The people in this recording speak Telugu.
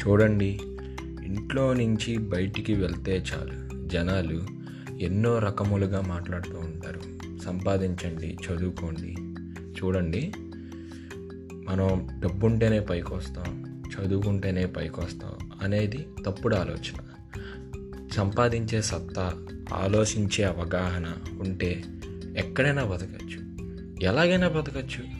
చూడండి ఇంట్లో నుంచి బయటికి వెళ్తే చాలు. జనాలు ఎన్నో రకములుగా మాట్లాడుతూ ఉంటారు. సంపాదించండి చదువుకోండి. చూడండి మనం డబ్బుంటేనే పైకి వస్తాం చదువుకుంటేనే పైకి వస్తాం అనేది తప్పుడు ఆలోచన. సంపాదించే సత్తా ఆలోచించే అవగాహన ఉంటే ఎక్కడైనా బతకచ్చు. ఎలాగైనా బతకచ్చు.